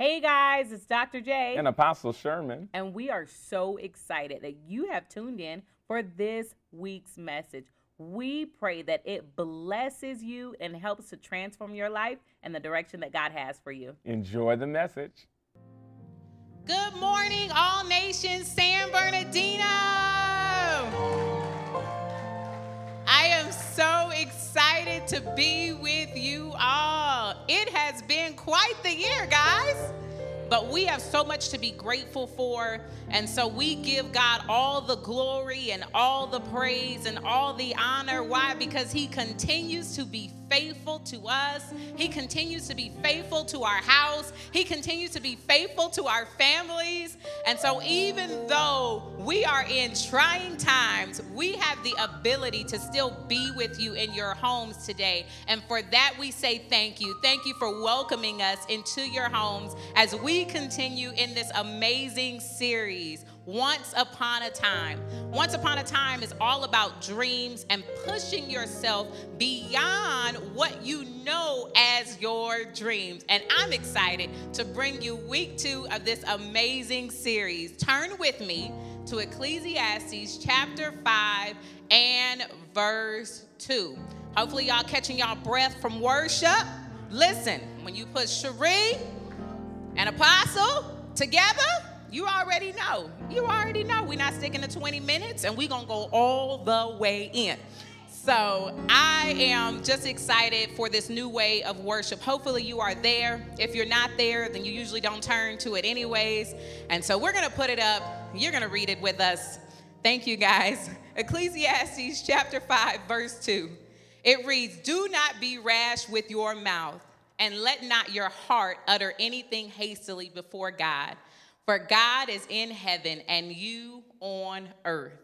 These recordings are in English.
Hey guys, it's Dr. J. And Apostle Sherman. And we are so excited that you have tuned in for this week's message. We pray that it blesses you and helps to transform your life and the direction that God has for you. Enjoy the message. Good morning, all nations, San Bernardino. Am so excited to be with you all. It has been quite the year, guys. But we have so much to be grateful for. And so we give God all the glory and all the praise and all the honor. Why? Because He continues to be faithful to us. He continues to be faithful to our house. He continues to be faithful to our families. And so, even though we are in trying times, we have the ability to still be with you in your homes today. And for that, we say thank you. Thank you for welcoming us into your homes as we continue in this amazing series once Upon a Time. Once Upon a Time is all about dreams and pushing yourself beyond what you know as your dreams. And I'm excited to bring you week two of this amazing series. Turn with me to Ecclesiastes chapter 5 and verse 2. Hopefully, y'all catching y'all breath from worship. Listen, when you put Cherie and Apostle together, you already know. You already know. We're not sticking to 20 minutes and we're going to go all the way in. So I am just excited for this new way of worship. Hopefully, you are there. If you're not there, then you usually don't turn to it anyways. And so we're going to put it up. You're going to read it with us. Thank you, guys. Ecclesiastes chapter 5, verse 2. It reads Do not be rash with your mouth, and let not your heart utter anything hastily before God. For God is in heaven and you on earth.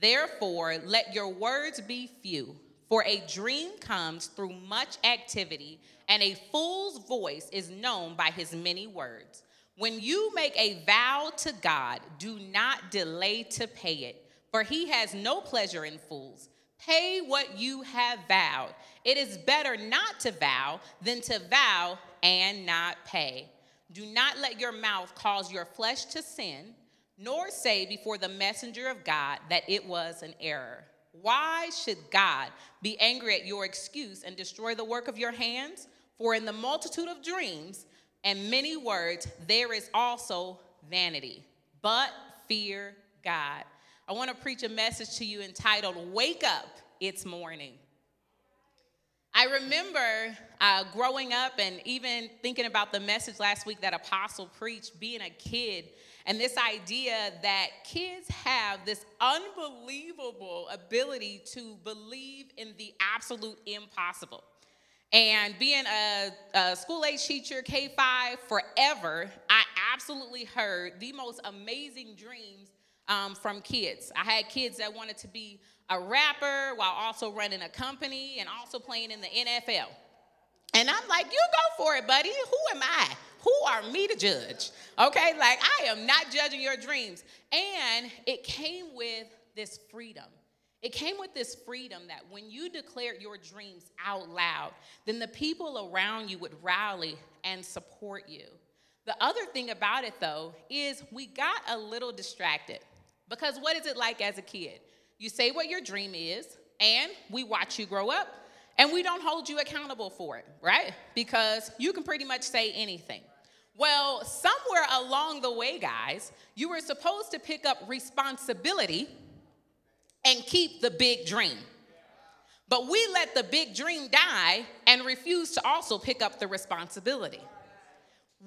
Therefore, let your words be few, for a dream comes through much activity, and a fool's voice is known by his many words. When you make a vow to God, do not delay to pay it, for he has no pleasure in fools. Pay what you have vowed. It is better not to vow than to vow and not pay. Do not let your mouth cause your flesh to sin, nor say before the messenger of God that it was an error. Why should God be angry at your excuse and destroy the work of your hands? For in the multitude of dreams and many words, there is also vanity. But fear God. I want to preach a message to you entitled, Wake Up, It's Morning. I remember uh, growing up and even thinking about the message last week that Apostle preached, being a kid, and this idea that kids have this unbelievable ability to believe in the absolute impossible. And being a, a school age teacher, K 5 forever, I absolutely heard the most amazing dreams um, from kids. I had kids that wanted to be a rapper while also running a company and also playing in the NFL. And I'm like, you go for it, buddy. Who am I? Who are me to judge? Okay, like I am not judging your dreams. And it came with this freedom. It came with this freedom that when you declared your dreams out loud, then the people around you would rally and support you. The other thing about it, though, is we got a little distracted. Because what is it like as a kid? You say what your dream is, and we watch you grow up, and we don't hold you accountable for it, right? Because you can pretty much say anything. Well, somewhere along the way, guys, you were supposed to pick up responsibility and keep the big dream. But we let the big dream die and refuse to also pick up the responsibility.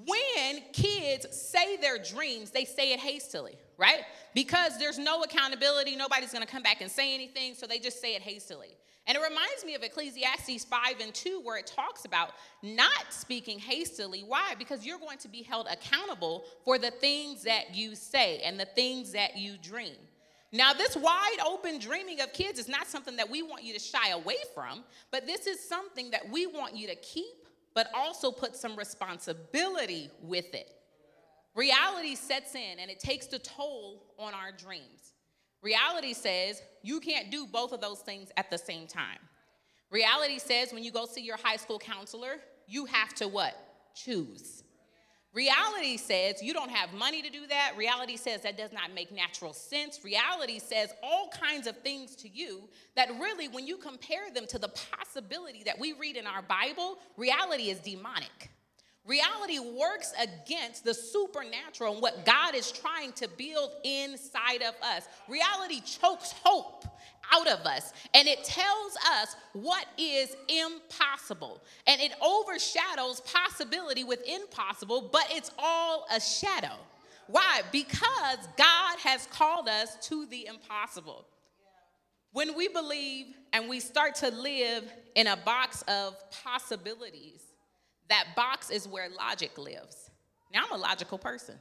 When kids say their dreams, they say it hastily right? Because there's no accountability, nobody's gonna come back and say anything, so they just say it hastily. And it reminds me of Ecclesiastes 5 and 2, where it talks about not speaking hastily. Why? Because you're going to be held accountable for the things that you say and the things that you dream. Now, this wide open dreaming of kids is not something that we want you to shy away from, but this is something that we want you to keep, but also put some responsibility with it. Reality sets in and it takes the toll on our dreams. Reality says you can't do both of those things at the same time. Reality says when you go see your high school counselor, you have to what? Choose. Reality says you don't have money to do that. Reality says that does not make natural sense. Reality says all kinds of things to you that really, when you compare them to the possibility that we read in our Bible, reality is demonic. Reality works against the supernatural and what God is trying to build inside of us. Reality chokes hope out of us and it tells us what is impossible. And it overshadows possibility with impossible, but it's all a shadow. Why? Because God has called us to the impossible. When we believe and we start to live in a box of possibilities, that box is where logic lives. Now, I'm a logical person,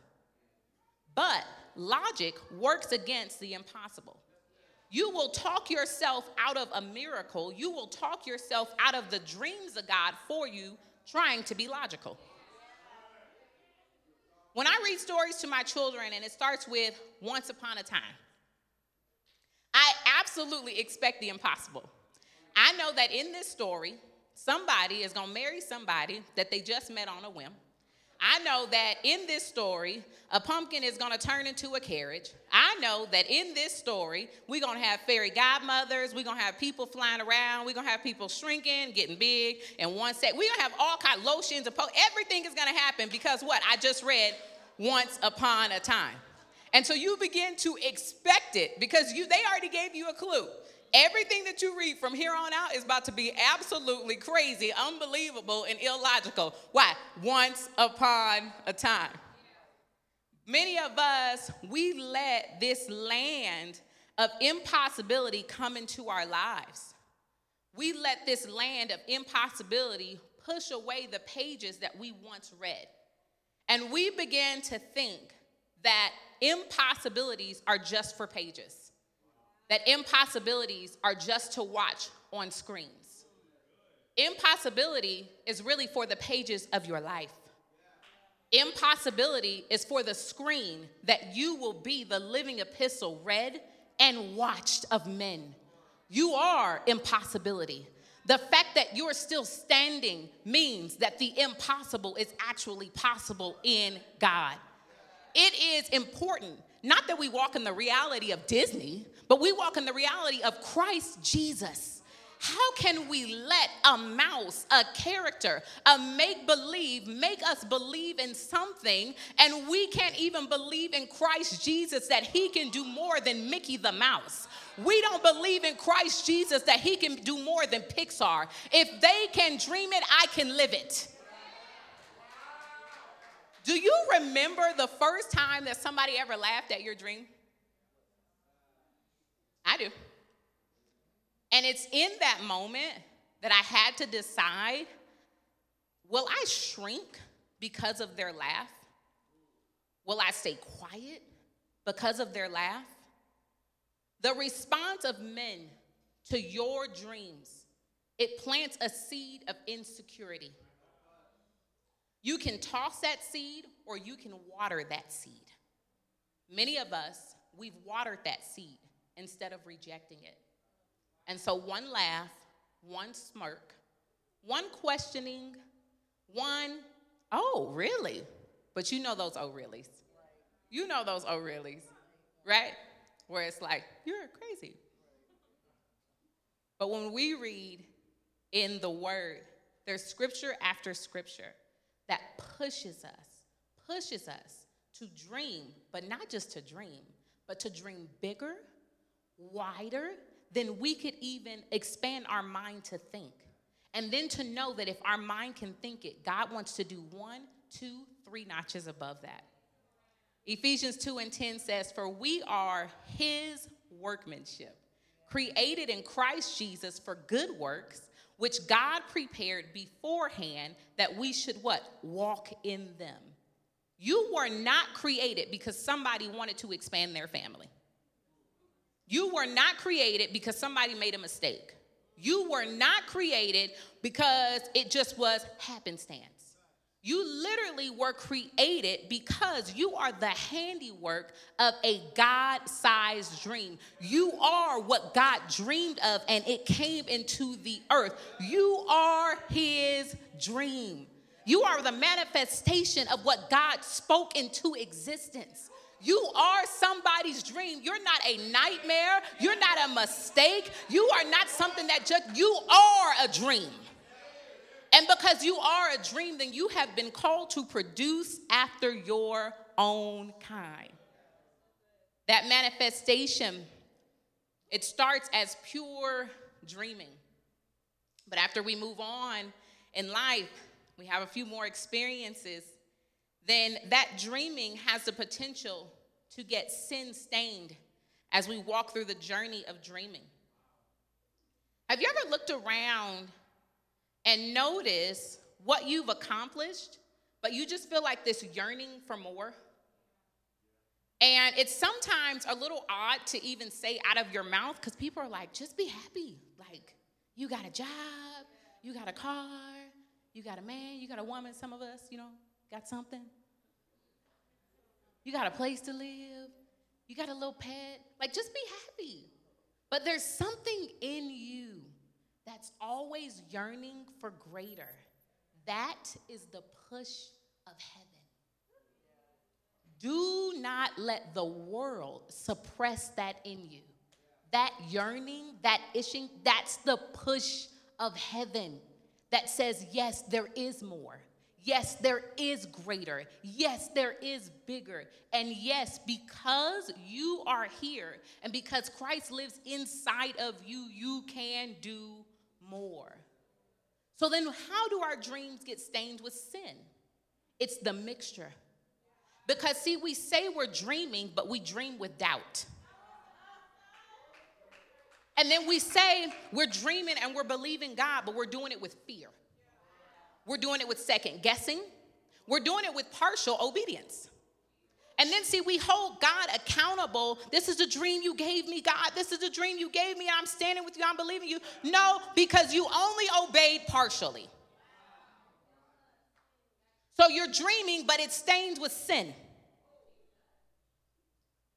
but logic works against the impossible. You will talk yourself out of a miracle, you will talk yourself out of the dreams of God for you, trying to be logical. When I read stories to my children, and it starts with once upon a time, I absolutely expect the impossible. I know that in this story, somebody is going to marry somebody that they just met on a whim. I know that in this story, a pumpkin is going to turn into a carriage. I know that in this story, we're going to have fairy godmothers. We're going to have people flying around. We're going to have people shrinking, getting big and one set. We're going to have all kind of lotions. Po- Everything is going to happen because what? I just read once upon a time. And so you begin to expect it because you they already gave you a clue. Everything that you read from here on out is about to be absolutely crazy, unbelievable, and illogical. Why? Once upon a time. Many of us, we let this land of impossibility come into our lives. We let this land of impossibility push away the pages that we once read. And we began to think that impossibilities are just for pages that impossibilities are just to watch on screens. Impossibility is really for the pages of your life. Impossibility is for the screen that you will be the living epistle read and watched of men. You are impossibility. The fact that you're still standing means that the impossible is actually possible in God. It is important, not that we walk in the reality of Disney, but we walk in the reality of Christ Jesus. How can we let a mouse, a character, a make believe make us believe in something and we can't even believe in Christ Jesus that he can do more than Mickey the Mouse? We don't believe in Christ Jesus that he can do more than Pixar. If they can dream it, I can live it. Do you remember the first time that somebody ever laughed at your dream? I do. And it's in that moment that I had to decide will I shrink because of their laugh? Will I stay quiet because of their laugh? The response of men to your dreams, it plants a seed of insecurity. You can toss that seed or you can water that seed. Many of us, we've watered that seed instead of rejecting it. And so one laugh, one smirk, one questioning, one, oh, really? But you know those oh reallys. You know those oh reallys, right? Where it's like, you're crazy. But when we read in the word, there's scripture after scripture pushes us, pushes us to dream, but not just to dream, but to dream bigger wider than we could even expand our mind to think. And then to know that if our mind can think it, God wants to do one, two, three notches above that. Ephesians 2 and 10 says, For we are his workmanship, created in Christ Jesus for good works, which God prepared beforehand that we should what? Walk in them. You were not created because somebody wanted to expand their family. You were not created because somebody made a mistake. You were not created because it just was happenstance. You literally were created because you are the handiwork of a God sized dream. You are what God dreamed of and it came into the earth. You are His dream. You are the manifestation of what God spoke into existence. You are somebody's dream. You're not a nightmare. You're not a mistake. You are not something that just, you are a dream. And because you are a dream, then you have been called to produce after your own kind. That manifestation, it starts as pure dreaming. But after we move on in life, we have a few more experiences, then that dreaming has the potential to get sin stained as we walk through the journey of dreaming. Have you ever looked around and notice what you've accomplished, but you just feel like this yearning for more? And it's sometimes a little odd to even say out of your mouth because people are like, just be happy. Like, you got a job, you got a car, you got a man, you got a woman, some of us, you know, got something. You got a place to live, you got a little pet. Like, just be happy. But there's something in you that's always yearning for greater. That is the push of heaven. Do not let the world suppress that in you. That yearning, that ishing, that's the push of heaven that says, yes, there is more. Yes, there is greater. Yes, there is bigger. And yes, because you are here and because Christ lives inside of you, you can do more. So then, how do our dreams get stained with sin? It's the mixture. Because, see, we say we're dreaming, but we dream with doubt. And then we say we're dreaming and we're believing God, but we're doing it with fear. We're doing it with second guessing. We're doing it with partial obedience. And then, see, we hold God accountable. This is the dream you gave me, God. This is the dream you gave me. I'm standing with you. I'm believing you. No, because you only obeyed partially. So you're dreaming, but it's stained with sin.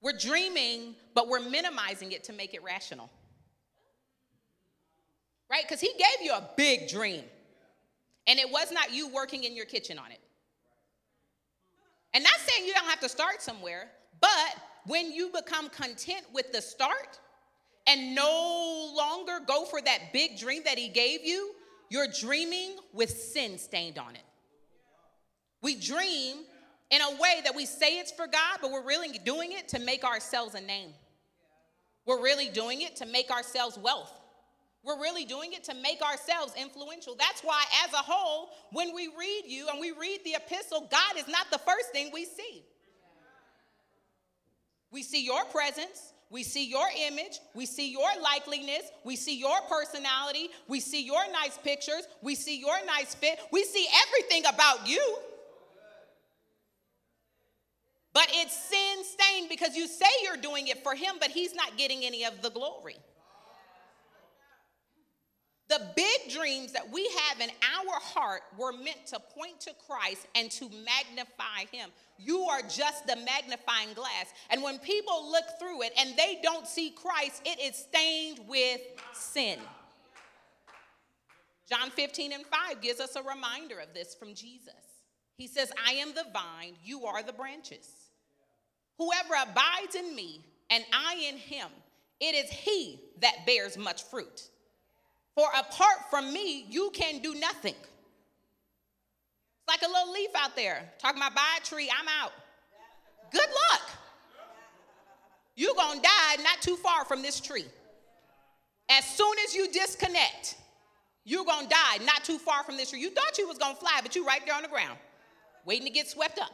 We're dreaming, but we're minimizing it to make it rational right? Because he gave you a big dream. And it was not you working in your kitchen on it. And not saying you don't have to start somewhere, but when you become content with the start and no longer go for that big dream that he gave you, you're dreaming with sin stained on it. We dream in a way that we say it's for God, but we're really doing it to make ourselves a name. We're really doing it to make ourselves wealth. We're really doing it to make ourselves influential. That's why, as a whole, when we read you and we read the epistle, God is not the first thing we see. We see your presence, we see your image, we see your likeliness, we see your personality, we see your nice pictures, we see your nice fit, we see everything about you. But it's sin stained because you say you're doing it for Him, but He's not getting any of the glory. The big dreams that we have in our heart were meant to point to Christ and to magnify Him. You are just the magnifying glass. And when people look through it and they don't see Christ, it is stained with sin. John 15 and 5 gives us a reminder of this from Jesus. He says, I am the vine, you are the branches. Whoever abides in me and I in him, it is he that bears much fruit. For apart from me, you can do nothing. It's like a little leaf out there talking about buy a tree, I'm out. Good luck. You're going to die not too far from this tree. As soon as you disconnect, you're going to die not too far from this tree. You thought you was going to fly, but you're right there on the ground, waiting to get swept up.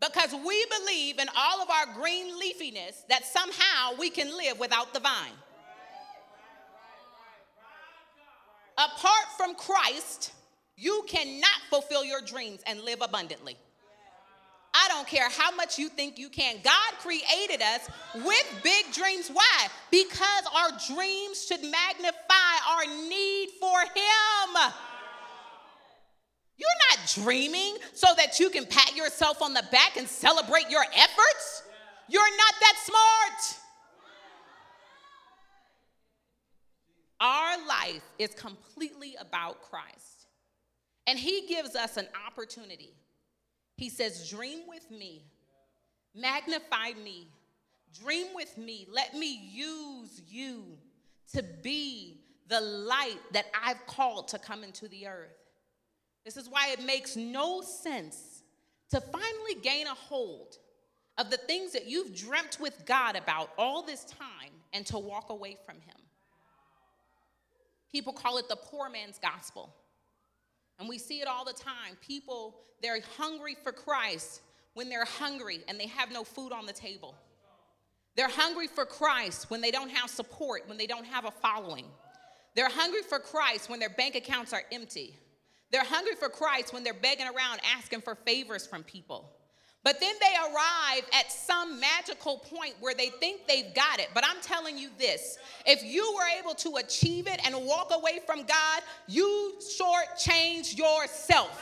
Because we believe in all of our green leafiness that somehow we can live without the vine. Apart from Christ, you cannot fulfill your dreams and live abundantly. I don't care how much you think you can. God created us with big dreams. Why? Because our dreams should magnify our need for Him. You're not dreaming so that you can pat yourself on the back and celebrate your efforts. You're not that smart. Our life is completely about Christ. And he gives us an opportunity. He says, Dream with me, magnify me, dream with me. Let me use you to be the light that I've called to come into the earth. This is why it makes no sense to finally gain a hold of the things that you've dreamt with God about all this time and to walk away from Him. People call it the poor man's gospel. And we see it all the time. People, they're hungry for Christ when they're hungry and they have no food on the table. They're hungry for Christ when they don't have support, when they don't have a following. They're hungry for Christ when their bank accounts are empty. They're hungry for Christ when they're begging around asking for favors from people. But then they arrive at some magical point where they think they've got it. But I'm telling you this if you were able to achieve it and walk away from God, you shortchange yourself.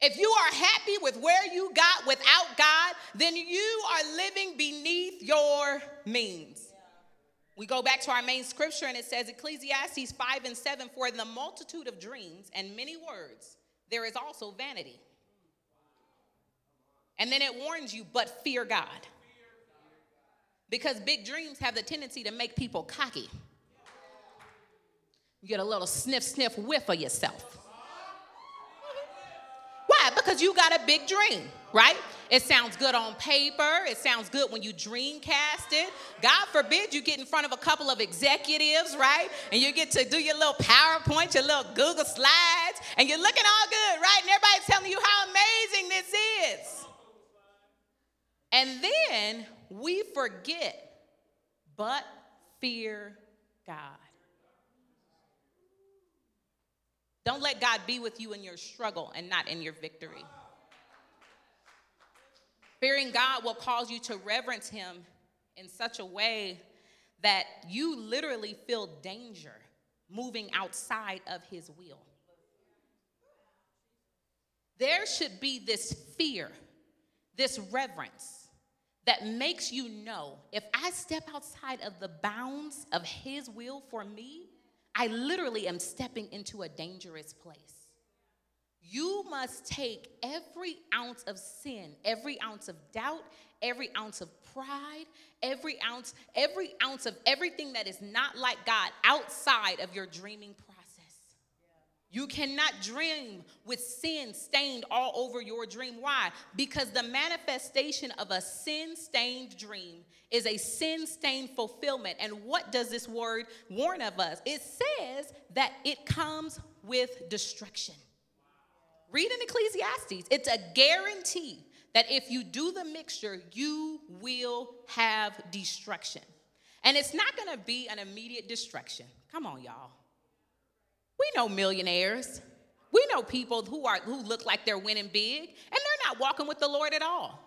If you are happy with where you got without God, then you are living beneath your means. We go back to our main scripture and it says Ecclesiastes 5 and 7 For in the multitude of dreams and many words, there is also vanity. And then it warns you, but fear God. Because big dreams have the tendency to make people cocky. You get a little sniff, sniff, whiff of yourself. Why? Because you got a big dream, right? It sounds good on paper. It sounds good when you dream cast it. God forbid you get in front of a couple of executives, right? And you get to do your little PowerPoint, your little Google slides, and you're looking all good, right? And everybody's telling you how amazing this is. And then we forget, but fear God. Don't let God be with you in your struggle and not in your victory. Fearing God will cause you to reverence Him in such a way that you literally feel danger moving outside of His will. There should be this fear, this reverence that makes you know if I step outside of the bounds of His will for me, I literally am stepping into a dangerous place. You must take every ounce of sin, every ounce of doubt, every ounce of pride, every ounce, every ounce of everything that is not like God outside of your dreaming process. You cannot dream with sin stained all over your dream. Why? Because the manifestation of a sin stained dream is a sin stained fulfillment. And what does this word warn of us? It says that it comes with destruction. Read in Ecclesiastes. It's a guarantee that if you do the mixture, you will have destruction. And it's not gonna be an immediate destruction. Come on, y'all. We know millionaires. We know people who are who look like they're winning big and they're not walking with the Lord at all.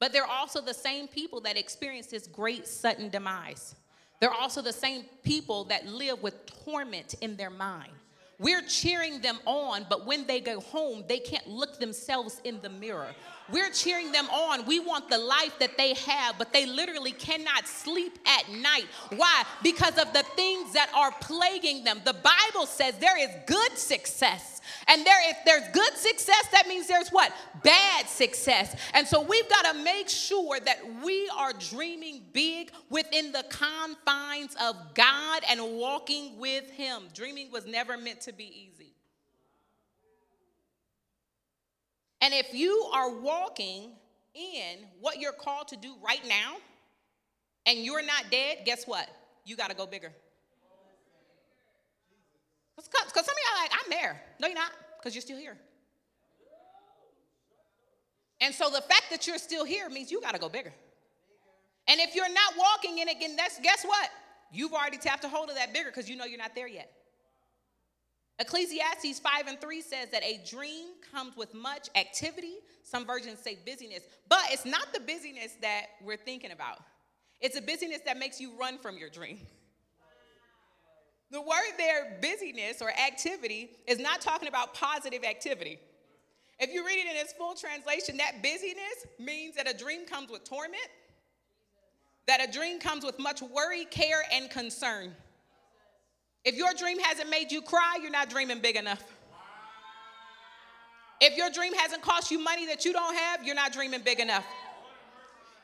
But they're also the same people that experience this great sudden demise. They're also the same people that live with torment in their mind. We're cheering them on, but when they go home, they can't look themselves in the mirror. We're cheering them on. We want the life that they have, but they literally cannot sleep at night. Why? Because of the things that are plaguing them. The Bible says there is good success. And there, if there's good success, that means there's what? Bad success. And so we've got to make sure that we are dreaming big within the confines of God and walking with Him. Dreaming was never meant to be easy. And if you are walking in what you're called to do right now and you're not dead, guess what? You got to go bigger. Because some of y'all like, I'm there. No, you're not, because you're still here. And so the fact that you're still here means you got to go bigger. And if you're not walking in it, again, that's guess what? You've already tapped a hold of that bigger because you know you're not there yet. Ecclesiastes 5 and 3 says that a dream comes with much activity. Some versions say busyness, but it's not the busyness that we're thinking about. It's a busyness that makes you run from your dream. The word there, busyness or activity, is not talking about positive activity. If you read it in its full translation, that busyness means that a dream comes with torment, that a dream comes with much worry, care, and concern. If your dream hasn't made you cry, you're not dreaming big enough. If your dream hasn't cost you money that you don't have, you're not dreaming big enough.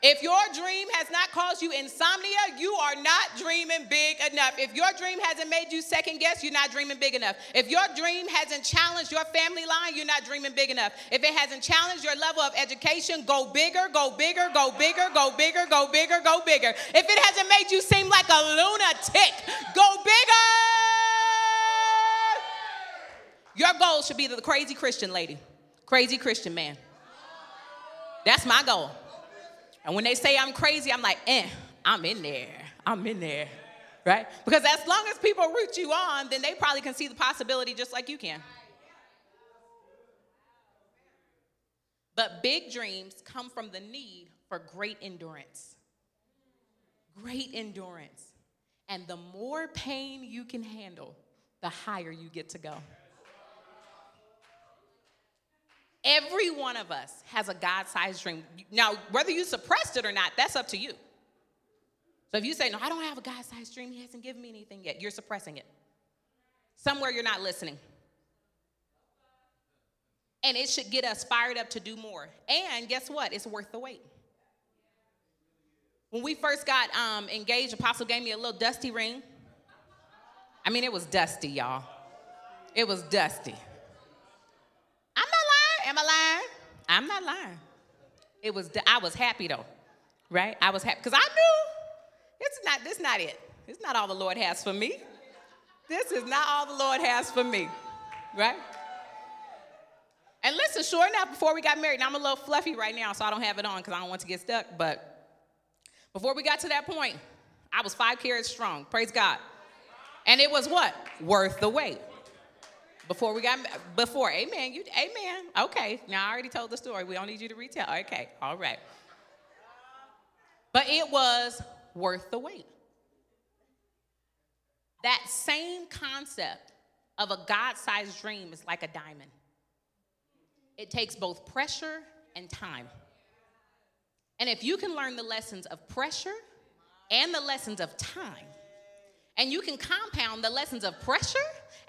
If your dream has not caused you insomnia, you are not dreaming big enough. If your dream hasn't made you second guess, you're not dreaming big enough. If your dream hasn't challenged your family line, you're not dreaming big enough. If it hasn't challenged your level of education, go bigger, go bigger, go bigger, go bigger, go bigger, go bigger. If it hasn't made you seem like a lunatic, go bigger. Your goal should be the crazy Christian lady, crazy Christian man. That's my goal. And when they say I'm crazy, I'm like, eh, I'm in there. I'm in there. Right? Because as long as people root you on, then they probably can see the possibility just like you can. But big dreams come from the need for great endurance. Great endurance. And the more pain you can handle, the higher you get to go. Every one of us has a God sized dream. Now, whether you suppressed it or not, that's up to you. So if you say, No, I don't have a God sized dream, He hasn't given me anything yet, you're suppressing it. Somewhere you're not listening. And it should get us fired up to do more. And guess what? It's worth the wait. When we first got um, engaged, Apostle gave me a little dusty ring. I mean, it was dusty, y'all. It was dusty. Am I lying? I'm not lying. It was I was happy though, right? I was happy because I knew it's not this not it. It's not all the Lord has for me. This is not all the Lord has for me, right? And listen, sure enough, before we got married, now I'm a little fluffy right now, so I don't have it on because I don't want to get stuck. But before we got to that point, I was five carats strong. Praise God. And it was what? Worth the wait. Before we got before, amen. You amen. Okay. Now I already told the story. We don't need you to retell. Okay. All right. But it was worth the wait. That same concept of a God-sized dream is like a diamond. It takes both pressure and time. And if you can learn the lessons of pressure and the lessons of time, and you can compound the lessons of pressure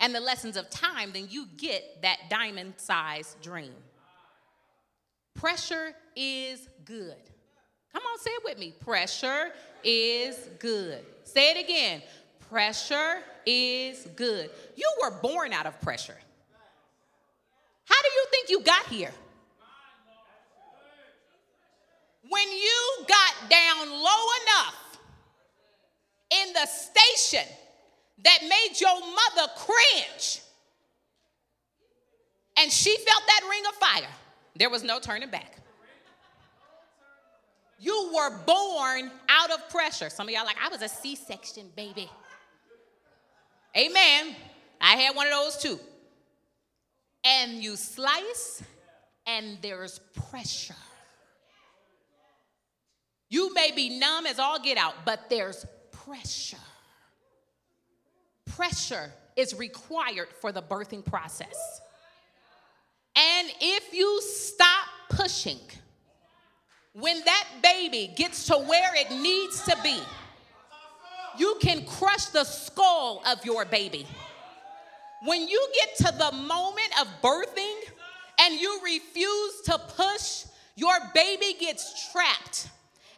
and the lessons of time, then you get that diamond sized dream. Pressure is good. Come on, say it with me. Pressure is good. Say it again. Pressure is good. You were born out of pressure. How do you think you got here? When you got down low enough in the station that made your mother cringe. And she felt that ring of fire. There was no turning back. You were born out of pressure. Some of y'all like, I was a C-section baby. Amen. I had one of those too. And you slice, and there's pressure. You may be numb as all get out, but there's pressure pressure is required for the birthing process. And if you stop pushing, when that baby gets to where it needs to be, you can crush the skull of your baby. When you get to the moment of birthing and you refuse to push, your baby gets trapped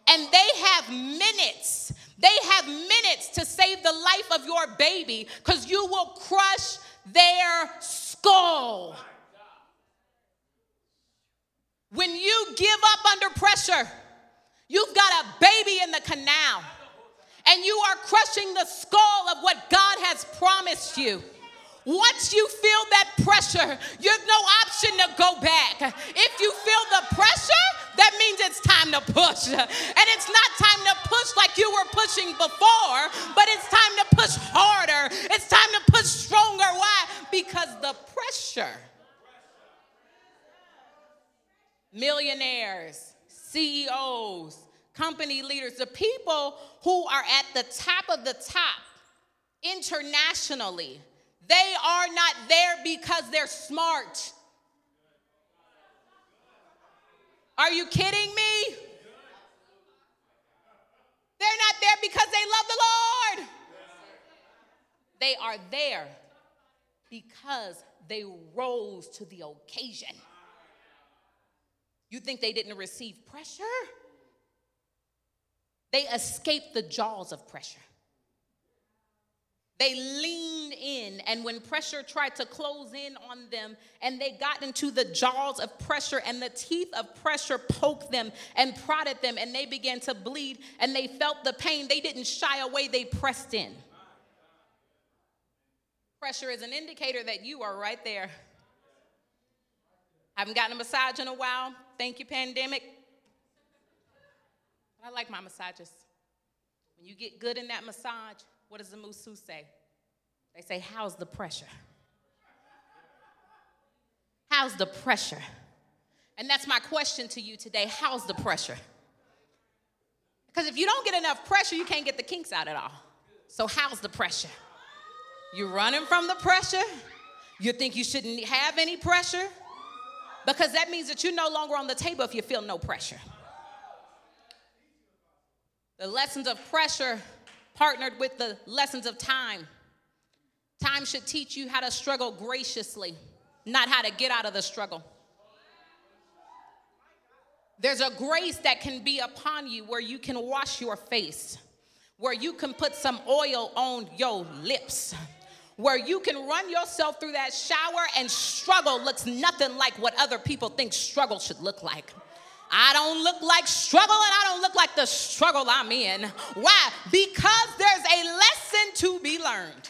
and they have minutes they have minutes to save the life of your baby because you will crush their skull. When you give up under pressure, you've got a baby in the canal and you are crushing the skull of what God has promised you. Once you feel that pressure, you have no option to go back. If you feel the pressure, that means it's time to push. And it's not time to push like you were pushing before, but it's time to push harder. It's time to push stronger. Why? Because the pressure. Millionaires, CEOs, company leaders, the people who are at the top of the top internationally, they are not there because they're smart. Are you kidding me? They're not there because they love the Lord. They are there because they rose to the occasion. You think they didn't receive pressure? They escaped the jaws of pressure. They leaned in, and when pressure tried to close in on them, and they got into the jaws of pressure, and the teeth of pressure poked them and prodded them, and they began to bleed, and they felt the pain. They didn't shy away, they pressed in. Pressure is an indicator that you are right there. I haven't gotten a massage in a while. Thank you, pandemic. I like my massages. When you get good in that massage, what does the masseuse say? They say, How's the pressure? How's the pressure? And that's my question to you today. How's the pressure? Because if you don't get enough pressure, you can't get the kinks out at all. So, how's the pressure? You're running from the pressure. You think you shouldn't have any pressure? Because that means that you're no longer on the table if you feel no pressure. The lessons of pressure partnered with the lessons of time. Time should teach you how to struggle graciously, not how to get out of the struggle. There's a grace that can be upon you where you can wash your face, where you can put some oil on your lips, where you can run yourself through that shower and struggle looks nothing like what other people think struggle should look like. I don't look like struggle and I don't look like the struggle I'm in. Why? Because there's a lesson to be learned.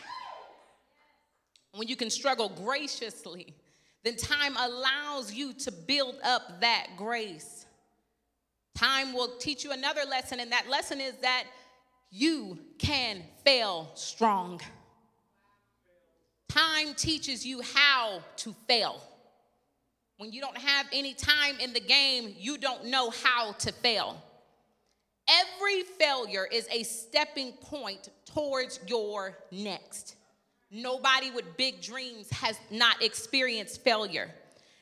When you can struggle graciously, then time allows you to build up that grace. Time will teach you another lesson, and that lesson is that you can fail strong. Time teaches you how to fail. When you don't have any time in the game, you don't know how to fail. Every failure is a stepping point towards your next. Nobody with big dreams has not experienced failure.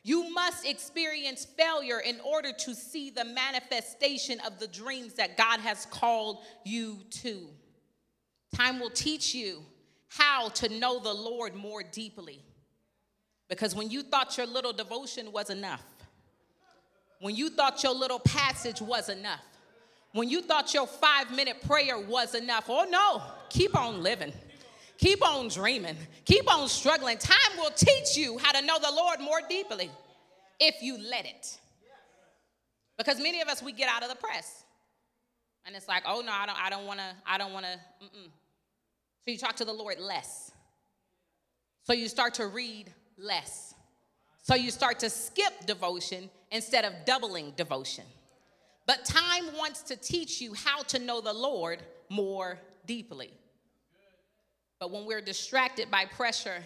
You must experience failure in order to see the manifestation of the dreams that God has called you to. Time will teach you how to know the Lord more deeply. Because when you thought your little devotion was enough, when you thought your little passage was enough, when you thought your five minute prayer was enough, oh no, keep on living. Keep on dreaming. Keep on struggling. Time will teach you how to know the Lord more deeply if you let it. Because many of us, we get out of the press. And it's like, oh no, I don't, I don't wanna, I don't wanna, mm-mm. So you talk to the Lord less. So you start to read less. So you start to skip devotion instead of doubling devotion. But time wants to teach you how to know the Lord more deeply. But when we're distracted by pressure,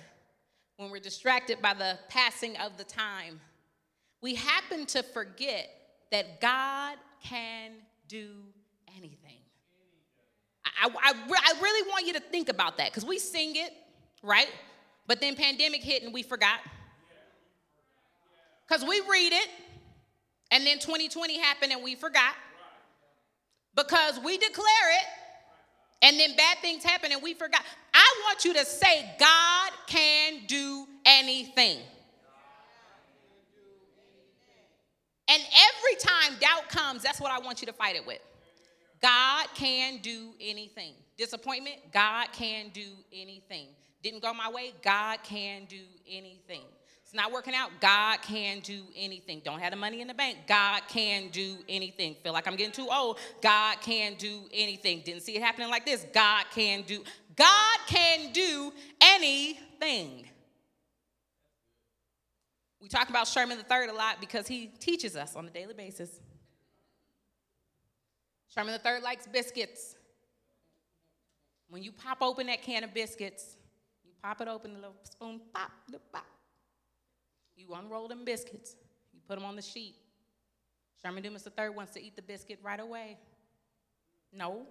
when we're distracted by the passing of the time, we happen to forget that God can do anything. I, I, I really want you to think about that because we sing it, right? But then pandemic hit and we forgot. Because we read it, and then 2020 happened and we forgot. Because we declare it, and then bad things happen and we forgot. I want you to say, God can do anything. And every time doubt comes, that's what I want you to fight it with. God can do anything. Disappointment, God can do anything. Didn't go my way, God can do anything. It's not working out, God can do anything. Don't have the money in the bank, God can do anything. Feel like I'm getting too old, God can do anything. Didn't see it happening like this, God can do. God can do anything. We talk about Sherman the Third a lot because he teaches us on a daily basis. Sherman the Third likes biscuits. When you pop open that can of biscuits, pop it open, the little spoon, pop, the pop. You unroll them biscuits. You put them on the sheet. Sherman Dumas Third wants to eat the biscuit right away. No,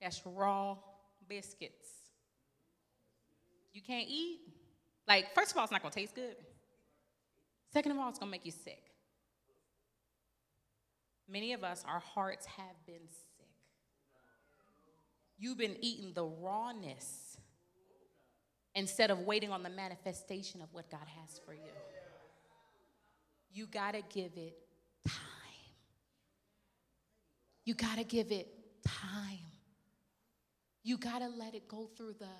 that's raw biscuits. You can't eat. Like, first of all, it's not gonna taste good. Second of all, it's gonna make you sick. Many of us, our hearts have been sick. You've been eating the rawness instead of waiting on the manifestation of what God has for you. You got to give it time. You got to give it time. You got to let it go through the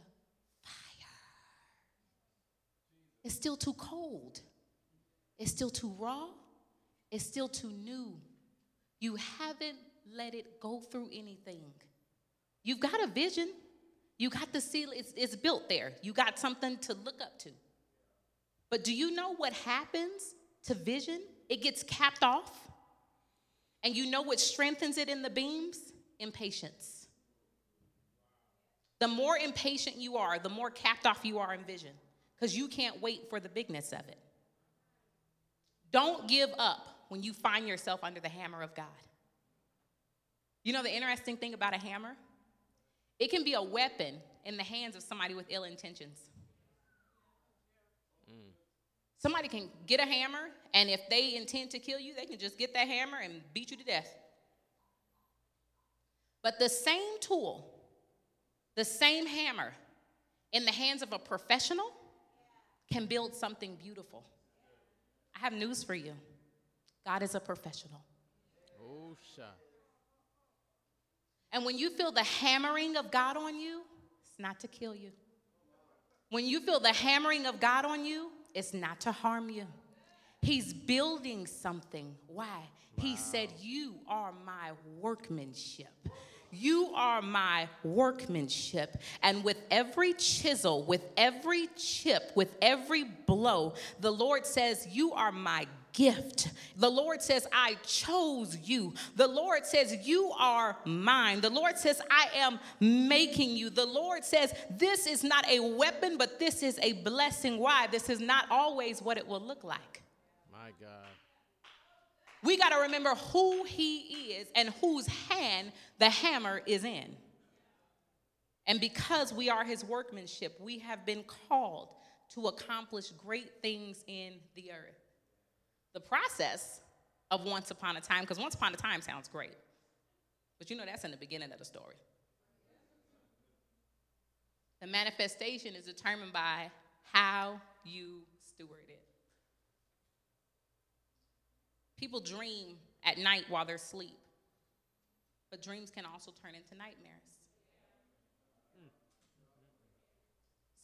fire. It's still too cold. It's still too raw. It's still too new. You haven't let it go through anything. You've got a vision. You got the seal, it's, it's built there. You got something to look up to. But do you know what happens to vision? It gets capped off. And you know what strengthens it in the beams? Impatience. The more impatient you are, the more capped off you are in vision because you can't wait for the bigness of it. Don't give up when you find yourself under the hammer of God. You know the interesting thing about a hammer? It can be a weapon in the hands of somebody with ill intentions. Mm. Somebody can get a hammer, and if they intend to kill you, they can just get that hammer and beat you to death. But the same tool, the same hammer in the hands of a professional can build something beautiful. I have news for you God is a professional. Oh, shot. And when you feel the hammering of God on you, it's not to kill you. When you feel the hammering of God on you, it's not to harm you. He's building something. Why? Wow. He said, You are my workmanship. You are my workmanship. And with every chisel, with every chip, with every blow, the Lord says, You are my gift. The Lord says, I chose you. The Lord says, You are mine. The Lord says, I am making you. The Lord says, This is not a weapon, but this is a blessing. Why? This is not always what it will look like. My God. We got to remember who He is and whose hand the hammer is in. And because we are His workmanship, we have been called to accomplish great things in the earth the process of once upon a time, because once upon a time sounds great. But you know that's in the beginning of the story. The manifestation is determined by how you steward it. People dream at night while they're asleep, but dreams can also turn into nightmares.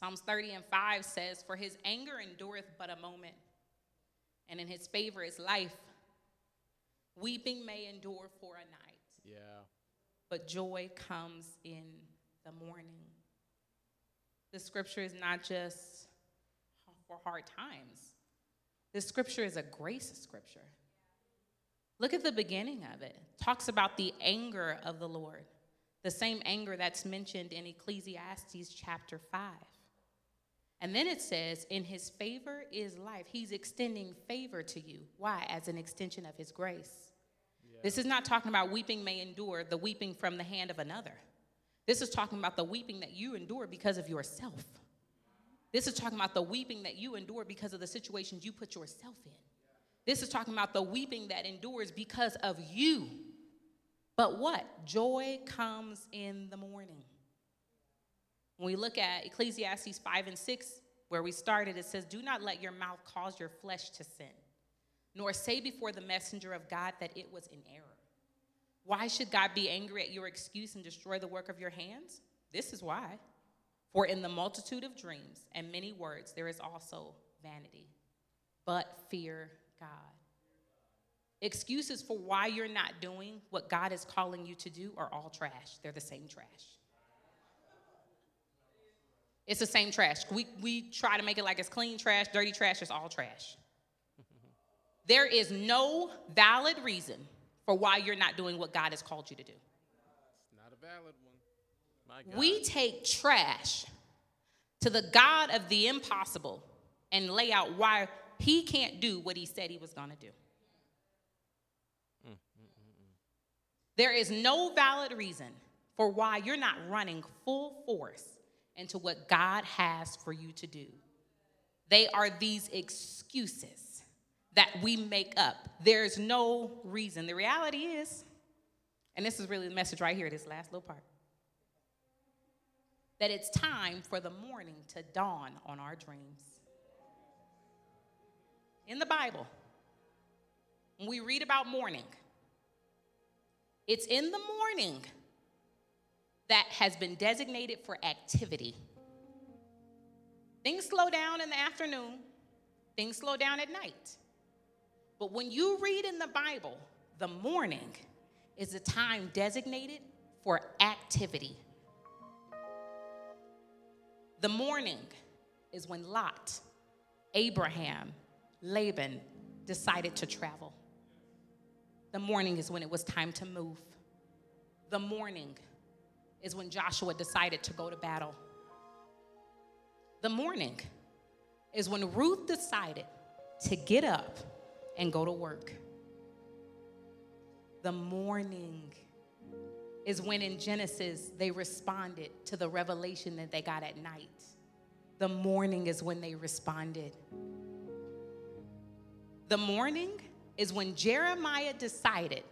Psalms 30 and 5 says, For his anger endureth but a moment, and in his favor is life. Weeping may endure for a night. Yeah. But joy comes in the morning. The scripture is not just for hard times. The scripture is a grace scripture. Look at the beginning of it. it. Talks about the anger of the Lord. The same anger that's mentioned in Ecclesiastes chapter 5. And then it says, In his favor is life. He's extending favor to you. Why? As an extension of his grace. Yeah. This is not talking about weeping may endure, the weeping from the hand of another. This is talking about the weeping that you endure because of yourself. This is talking about the weeping that you endure because of the situations you put yourself in. This is talking about the weeping that endures because of you. But what? Joy comes in the morning. When we look at Ecclesiastes 5 and 6, where we started, it says, Do not let your mouth cause your flesh to sin, nor say before the messenger of God that it was in error. Why should God be angry at your excuse and destroy the work of your hands? This is why. For in the multitude of dreams and many words, there is also vanity. But fear God. Excuses for why you're not doing what God is calling you to do are all trash. They're the same trash. It's the same trash. We, we try to make it like it's clean trash, dirty trash, it's all trash. there is no valid reason for why you're not doing what God has called you to do. It's not a valid one. We take trash to the God of the impossible and lay out why he can't do what he said he was going to do. There is no valid reason for why you're not running full force into what God has for you to do. They are these excuses that we make up. There's no reason. The reality is, and this is really the message right here, this last little part, that it's time for the morning to dawn on our dreams. In the Bible, when we read about morning, it's in the morning that has been designated for activity. Things slow down in the afternoon, things slow down at night. But when you read in the Bible, the morning is a time designated for activity. The morning is when Lot, Abraham, Laban decided to travel. The morning is when it was time to move. The morning is when Joshua decided to go to battle. The morning is when Ruth decided to get up and go to work. The morning is when in Genesis they responded to the revelation that they got at night. The morning is when they responded. The morning is when Jeremiah decided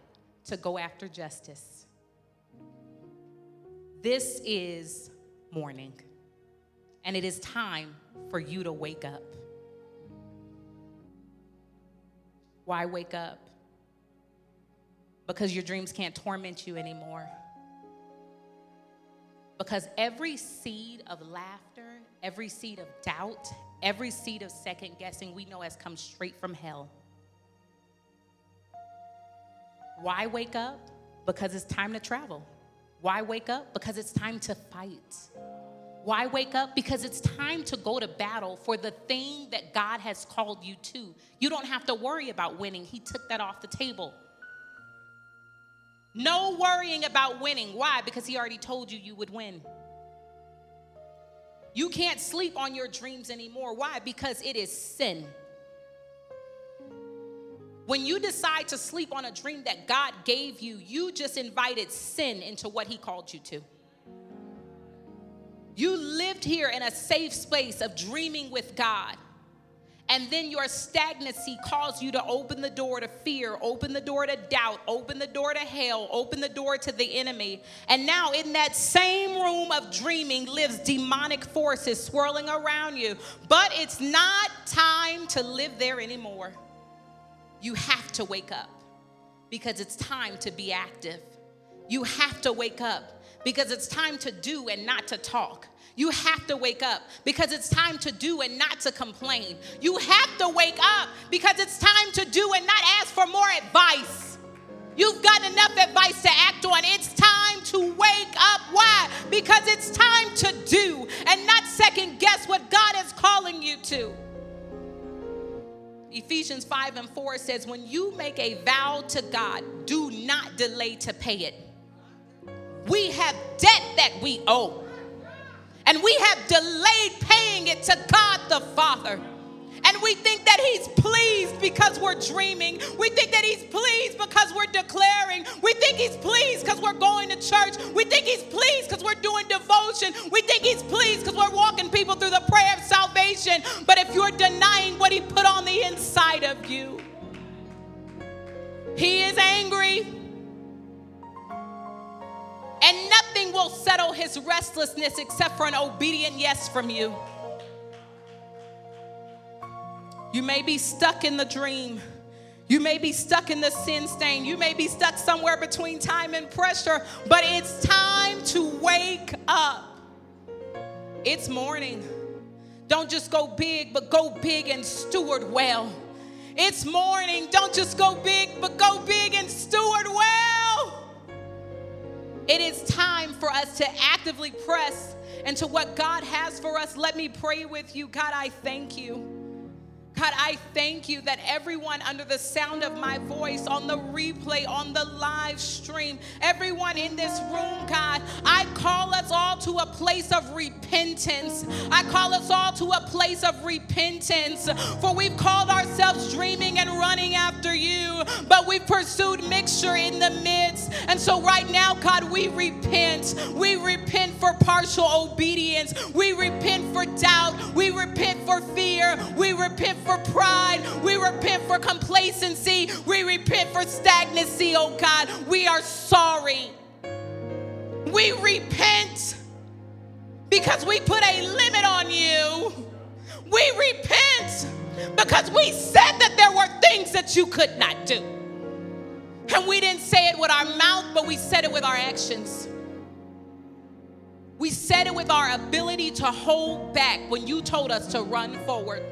to go after justice. This is morning, and it is time for you to wake up. Why wake up? Because your dreams can't torment you anymore. Because every seed of laughter, every seed of doubt, every seed of second guessing we know has come straight from hell. Why wake up? Because it's time to travel. Why wake up? Because it's time to fight. Why wake up? Because it's time to go to battle for the thing that God has called you to. You don't have to worry about winning, He took that off the table. No worrying about winning. Why? Because He already told you you would win. You can't sleep on your dreams anymore. Why? Because it is sin. When you decide to sleep on a dream that God gave you, you just invited sin into what He called you to. You lived here in a safe space of dreaming with God. And then your stagnancy caused you to open the door to fear, open the door to doubt, open the door to hell, open the door to the enemy. And now, in that same room of dreaming, lives demonic forces swirling around you. But it's not time to live there anymore. You have to wake up because it's time to be active. You have to wake up because it's time to do and not to talk. You have to wake up because it's time to do and not to complain. You have to wake up because it's time to do and not ask for more advice. You've got enough advice to act on. It's time to wake up. Why? Because it's time to do and not second guess what God is calling you to. Ephesians 5 and 4 says, When you make a vow to God, do not delay to pay it. We have debt that we owe, and we have delayed paying it to God the Father. And we think that He's pleased because we're dreaming. We think that He's pleased because we're declaring. We think He's pleased because we're going to church. We think He's pleased because we're doing devotion. We think He's pleased because we're walking people through the prayer of salvation. But if you're denying what He put on the inside of you, He is angry. And nothing will settle His restlessness except for an obedient yes from you. You may be stuck in the dream. You may be stuck in the sin stain. You may be stuck somewhere between time and pressure, but it's time to wake up. It's morning. Don't just go big, but go big and steward well. It's morning. Don't just go big, but go big and steward well. It is time for us to actively press into what God has for us. Let me pray with you. God, I thank you. God, I thank you that everyone under the sound of my voice, on the replay, on the live stream, everyone in this room, God, I call us all to a place of repentance. I call us all to a place of repentance, for we've called ourselves dreaming and running after you, but we've pursued mixture in the midst. And so, right now, God, we repent. We repent for partial obedience. We repent for doubt. We repent for fear. We repent for pride. We repent for complacency. We repent for stagnancy, oh God. We are sorry. We repent because we put a limit on you. We repent because we said that there were things that you could not do. And we didn't say it with our mouth, but we said it with our actions. We said it with our ability to hold back when you told us to run forward.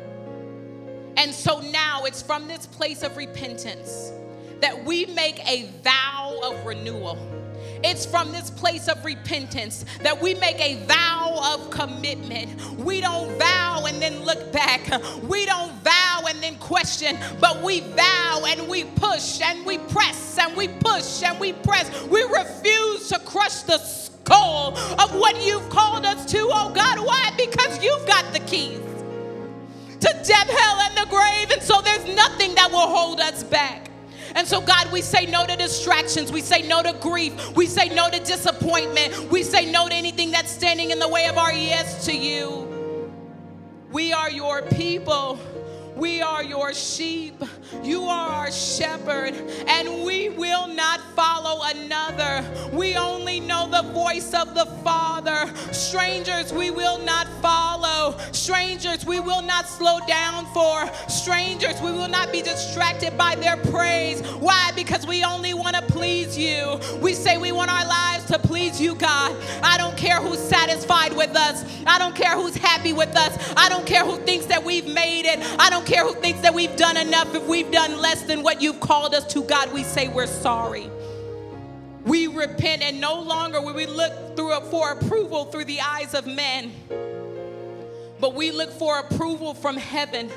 And so now it's from this place of repentance that we make a vow of renewal. It's from this place of repentance that we make a vow of commitment. We don't vow and then look back. We don't vow and then question, but we vow and we push and we press and we push and we press. We refuse to crush the skull of what you've called us to, oh God. Why? Because you've got the keys to death, hell, and the grave. And so there's nothing that will hold us back. And so, God, we say no to distractions. We say no to grief. We say no to disappointment. We say no to anything that's standing in the way of our yes to you. We are your people. We are your sheep. You are our shepherd, and we will not follow another. We only know the voice of the Father. Strangers, we will not follow. Strangers, we will not slow down for. Strangers, we will not be distracted by their praise. Why? Because we only want to please you. We say we want our lives to please you, God. I don't care who's satisfied with us. I don't care who's happy with us. I don't care who thinks that we've made it. I don't care who thinks that we've done enough. If we've done less than what you've called us to, God, we say we're sorry. We repent and no longer will we look through for approval through the eyes of men, but we look for approval from heaven.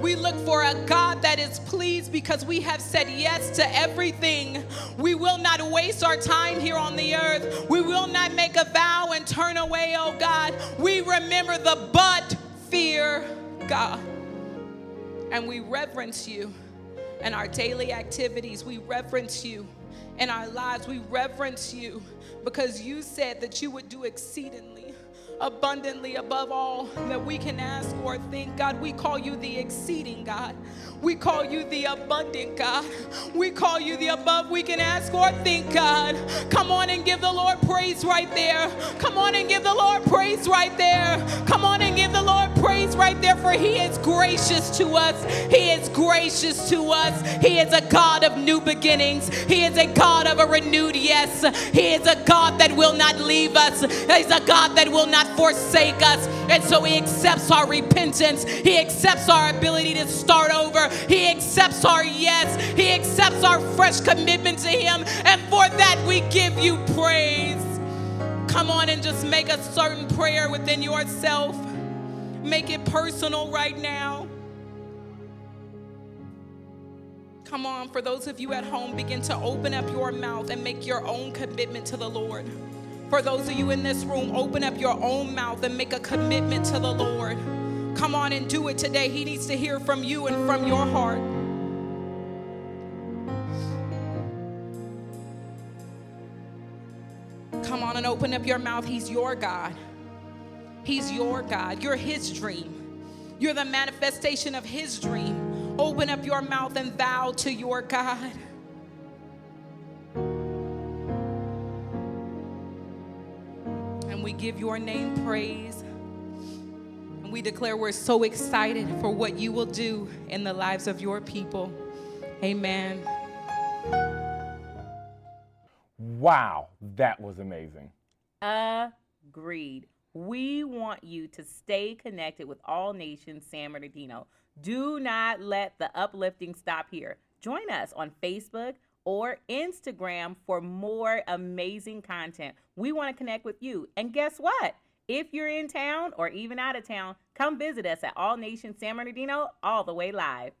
We look for a God that is pleased because we have said yes to everything. We will not waste our time here on the earth. We will not make a vow and turn away, oh God. We remember the but fear God. And we reverence you in our daily activities. We reverence you in our lives. We reverence you because you said that you would do exceedingly abundantly above all that we can ask or think. God, we call you the exceeding God. We call you the abundant God. We call you the above we can ask or think, God. Come on and give the Lord praise right there. Come on and give the Lord praise right there. Come on and give the Lord praise right there, for He is gracious to us. He is gracious to us. He is a God of new beginnings. He is a God of a renewed yes. He is a God that will not leave us. He's a God that will not forsake us. And so He accepts our repentance. He accepts our ability to start over. He accepts our yes. He accepts our fresh commitment to Him. And for that, we give you praise. Come on and just make a certain prayer within yourself. Make it personal right now. Come on, for those of you at home, begin to open up your mouth and make your own commitment to the Lord. For those of you in this room, open up your own mouth and make a commitment to the Lord. Come on and do it today. He needs to hear from you and from your heart. Come on and open up your mouth. He's your God. He's your God. You're His dream. You're the manifestation of His dream. Open up your mouth and vow to your God. And we give your name praise. And we declare we're so excited for what you will do in the lives of your people. Amen. Wow, that was amazing. Agreed. We want you to stay connected with All Nations San Bernardino. Do not let the uplifting stop here. Join us on Facebook or Instagram for more amazing content. We want to connect with you. And guess what? If you're in town or even out of town, come visit us at All Nations San Bernardino all the way live.